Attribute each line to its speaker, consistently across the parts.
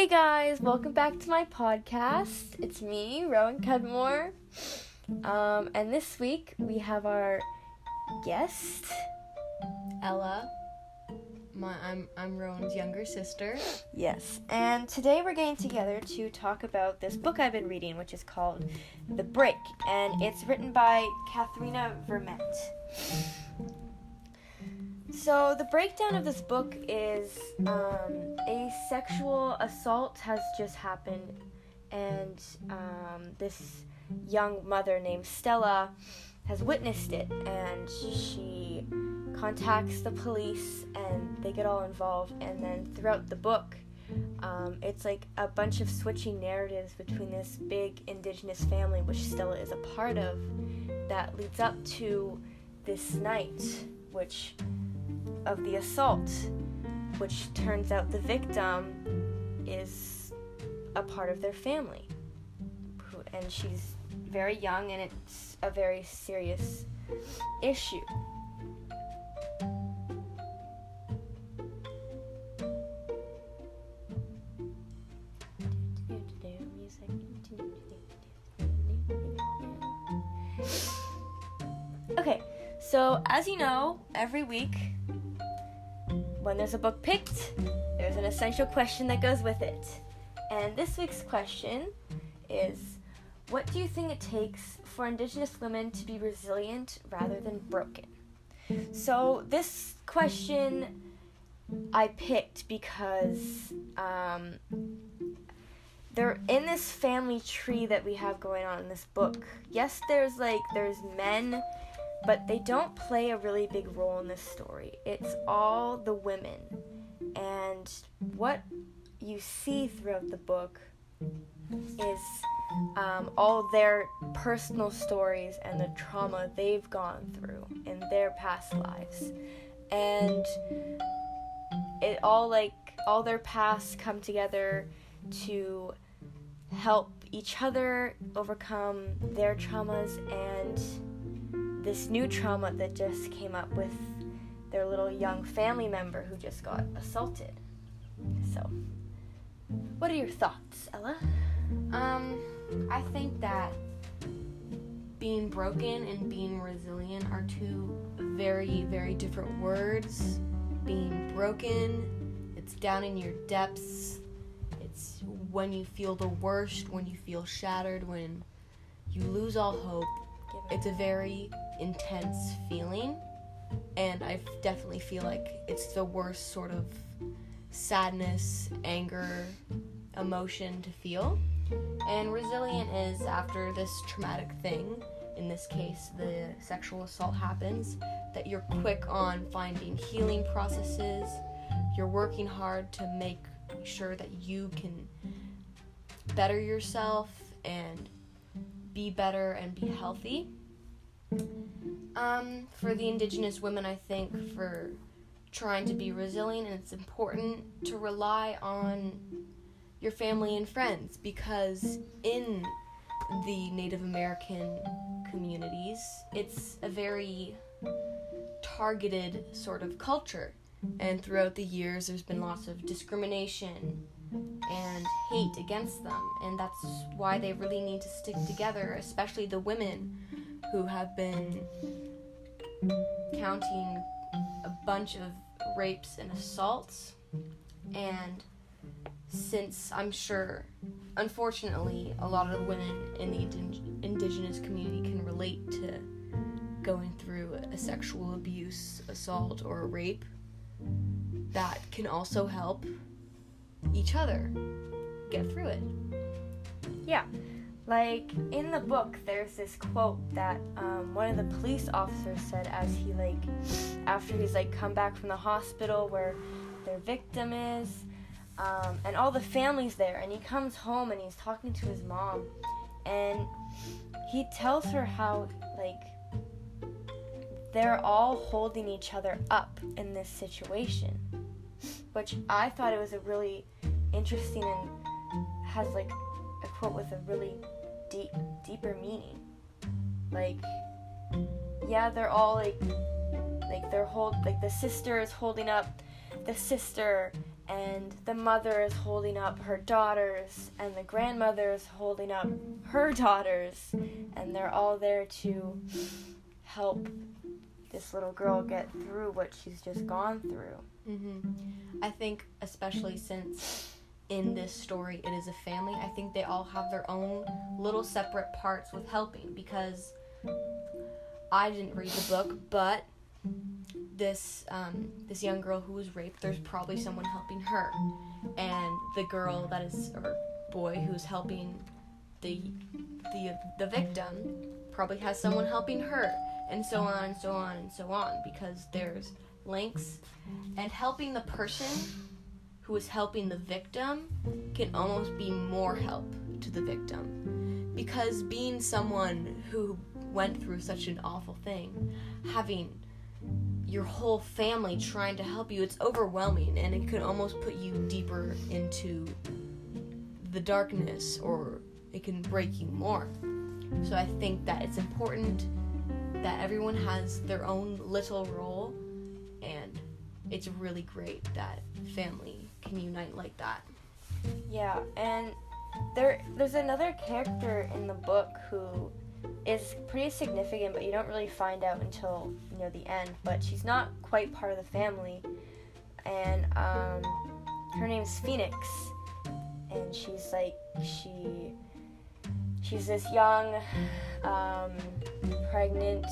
Speaker 1: Hey guys, welcome back to my podcast. It's me, Rowan Cudmore. Um, and this week we have our guest,
Speaker 2: Ella. My, I'm I'm Rowan's younger sister.
Speaker 1: Yes, and today we're getting together to talk about this book I've been reading, which is called The Break, and it's written by Katherena Vermette. So, the breakdown of this book is um, a sexual assault has just happened, and um, this young mother named Stella has witnessed it, and she contacts the police, and they get all involved. And then throughout the book, um, it's like a bunch of switching narratives between this big indigenous family, which Stella is a part of, that leads up to this night, which of the assault, which turns out the victim is a part of their family. And she's very young, and it's a very serious issue. Okay, so as you know, every week when there's a book picked, there's an essential question that goes with it. And this week's question is What do you think it takes for Indigenous women to be resilient rather than broken? So, this question I picked because um, they're in this family tree that we have going on in this book. Yes, there's like, there's men but they don't play a really big role in this story. It's all the women. And what you see throughout the book is um, all their personal stories and the trauma they've gone through in their past lives. And it all like all their pasts come together to help each other overcome their traumas and this new trauma that just came up with their little young family member who just got assaulted. So, what are your thoughts, Ella?
Speaker 2: Um, I think that being broken and being resilient are two very, very different words. Being broken, it's down in your depths. It's when you feel the worst, when you feel shattered, when you lose all hope. It's a very intense feeling and I definitely feel like it's the worst sort of sadness, anger, emotion to feel. And resilient is after this traumatic thing, in this case, the sexual assault happens, that you're quick on finding healing processes, you're working hard to make sure that you can better yourself and be better and be healthy. Um, for the indigenous women, I think for trying to be resilient, and it's important to rely on your family and friends because in the Native American communities, it's a very targeted sort of culture. And throughout the years, there's been lots of discrimination and hate against them. And that's why they really need to stick together, especially the women who have been counting a bunch of rapes and assaults. And since I'm sure, unfortunately, a lot of women in the indigenous community can relate to going through a sexual abuse, assault, or a rape, that can also help each other get through it.
Speaker 1: Yeah. Like in the book, there's this quote that um, one of the police officers said as he like, after he's like come back from the hospital where their victim is, um, and all the family's there, and he comes home and he's talking to his mom, and he tells her how like they're all holding each other up in this situation, which I thought it was a really interesting and has like a quote with a really deep deeper meaning. Like yeah, they're all like like they're hold like the sister is holding up the sister and the mother is holding up her daughters, and the grandmother is holding up her daughters, and they're all there to help this little girl get through what she's just gone through.
Speaker 2: hmm I think, especially since in this story it is a family, I think they all have their own little separate parts with helping because I didn't read the book, but this um, this young girl who was raped, there's probably someone helping her, and the girl that is or boy who's helping the the the victim probably has someone helping her, and so on and so on and so on because there's links, and helping the person who is helping the victim can almost be more help to the victim. Because being someone who went through such an awful thing having your whole family trying to help you it's overwhelming and it could almost put you deeper into the darkness or it can break you more. So i think that it's important that everyone has their own little role it's really great that family can unite like that
Speaker 1: Yeah, and there there's another character in the book who is pretty significant, but you don't really find out until you know the end. But she's not quite part of the family, and um, her name's Phoenix, and she's like she she's this young um, pregnant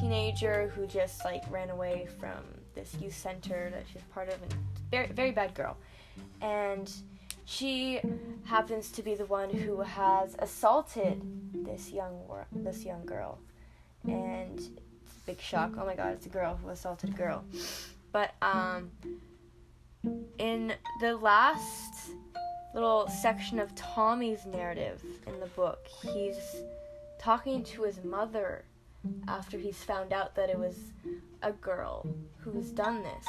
Speaker 1: teenager who just like ran away from this youth center that she's part of and very very bad girl. And she happens to be the one who has assaulted this young this young girl. And it's a big shock. Oh my god it's a girl who assaulted a girl. But um in the last little section of Tommy's narrative in the book he's talking to his mother after he's found out that it was a girl who's done this.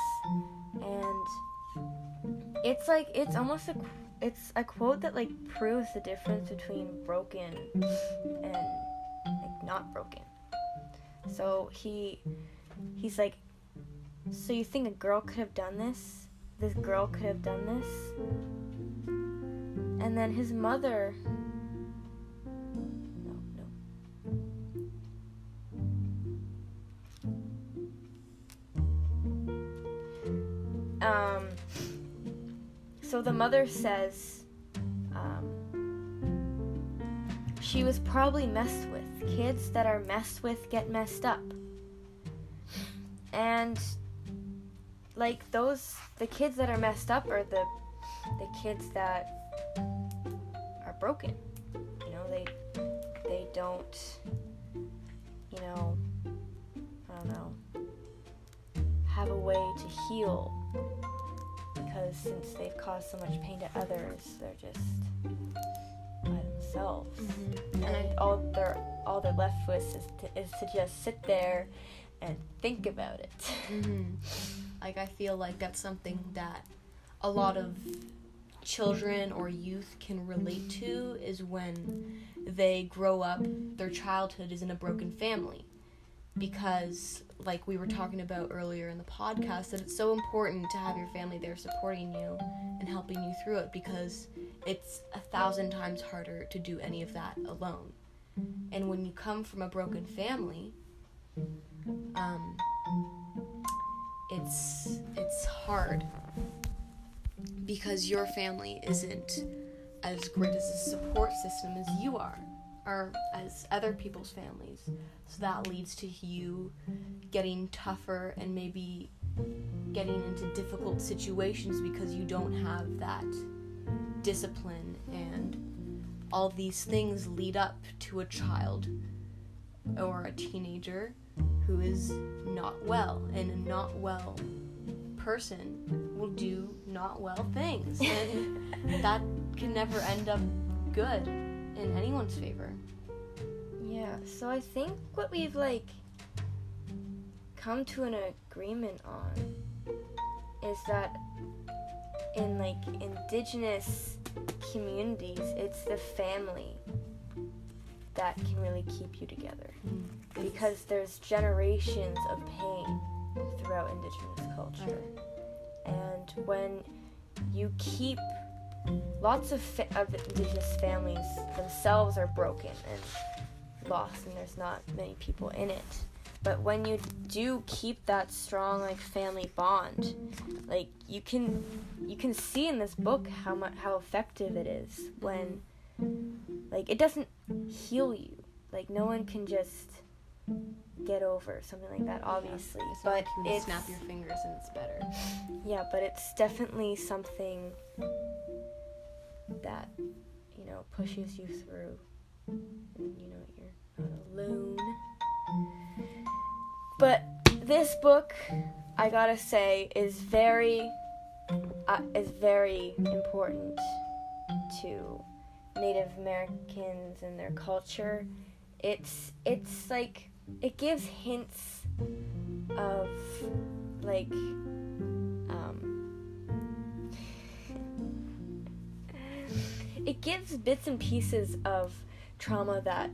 Speaker 1: And it's like it's almost a it's a quote that like proves the difference between broken and like not broken. So he he's like so you think a girl could have done this? This girl could have done this? And then his mother um so the mother says um, she was probably messed with. Kids that are messed with get messed up. And like those the kids that are messed up are the the kids that are broken. You know, they they don't way to heal because since they've caused so much pain to others, they're just by themselves,
Speaker 2: mm-hmm.
Speaker 1: and all they're all they're left with is to, is to just sit there and think about it.
Speaker 2: hmm Like I feel like that's something that a lot of children or youth can relate to is when they grow up, their childhood is in a broken family. Because, like we were talking about earlier in the podcast, that it's so important to have your family there supporting you and helping you through it because it's a thousand times harder to do any of that alone. And when you come from a broken family, um, it's it's hard because your family isn't as great as a support system as you are or as other people's families. So that leads to you getting tougher and maybe getting into difficult situations because you don't have that discipline and all these things lead up to a child or a teenager who is not well. And a not well person will do not well things. And that can never end up good in anyone's favor.
Speaker 1: Yeah, so I think what we've like come to an agreement on is that in like indigenous communities, it's the family that can really keep you together. Because there's generations of pain throughout indigenous culture. And when you keep lots of, fa- of indigenous families themselves are broken and lost and there's not many people in it. But when you do keep that strong like family bond like you can you can see in this book how much how effective it is when like it doesn't heal you. Like no one can just get over something like that obviously
Speaker 2: not
Speaker 1: but
Speaker 2: like
Speaker 1: it's
Speaker 2: snap your fingers and it's better.
Speaker 1: yeah but it's definitely something that you know pushes you through. And you know you're not alone. But this book i gotta say is very uh, is very important to native americans and their culture. It's it's like it gives hints of like um it gives bits and pieces of trauma that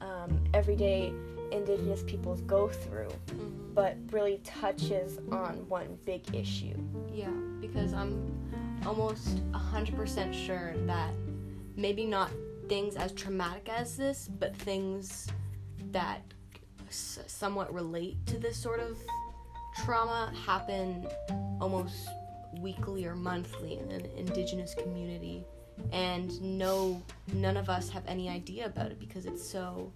Speaker 1: um, everyday indigenous peoples go through
Speaker 2: Mm-hmm.
Speaker 1: but really touches on one big issue
Speaker 2: Yeah, because I'm almost 100% sure that maybe not things as traumatic as this, but things that s- somewhat relate to this sort of trauma happen almost weekly or monthly in an indigenous community and no none of us have any idea about it because it's so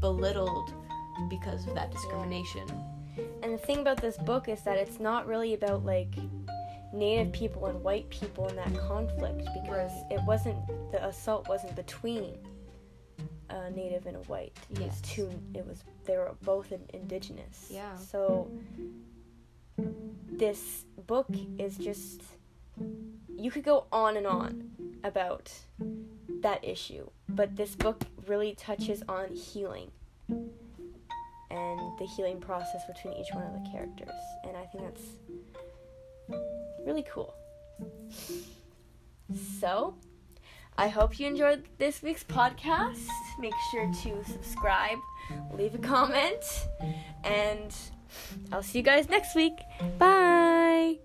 Speaker 2: belittled because of that discrimination.
Speaker 1: And the thing about this book is that it's not really about like native people and white people in that conflict because
Speaker 2: Right.
Speaker 1: it wasn't the assault wasn't between a native and a white. It
Speaker 2: Yes.
Speaker 1: was two it was they were both indigenous.
Speaker 2: Yeah.
Speaker 1: So this book is just you could go on and on about that issue, but this book really touches on healing and the healing process between each one of the characters. And I think that's really cool. So, I hope you enjoyed this week's podcast. Make sure to subscribe, leave a comment, and I'll see you guys next week. Bye.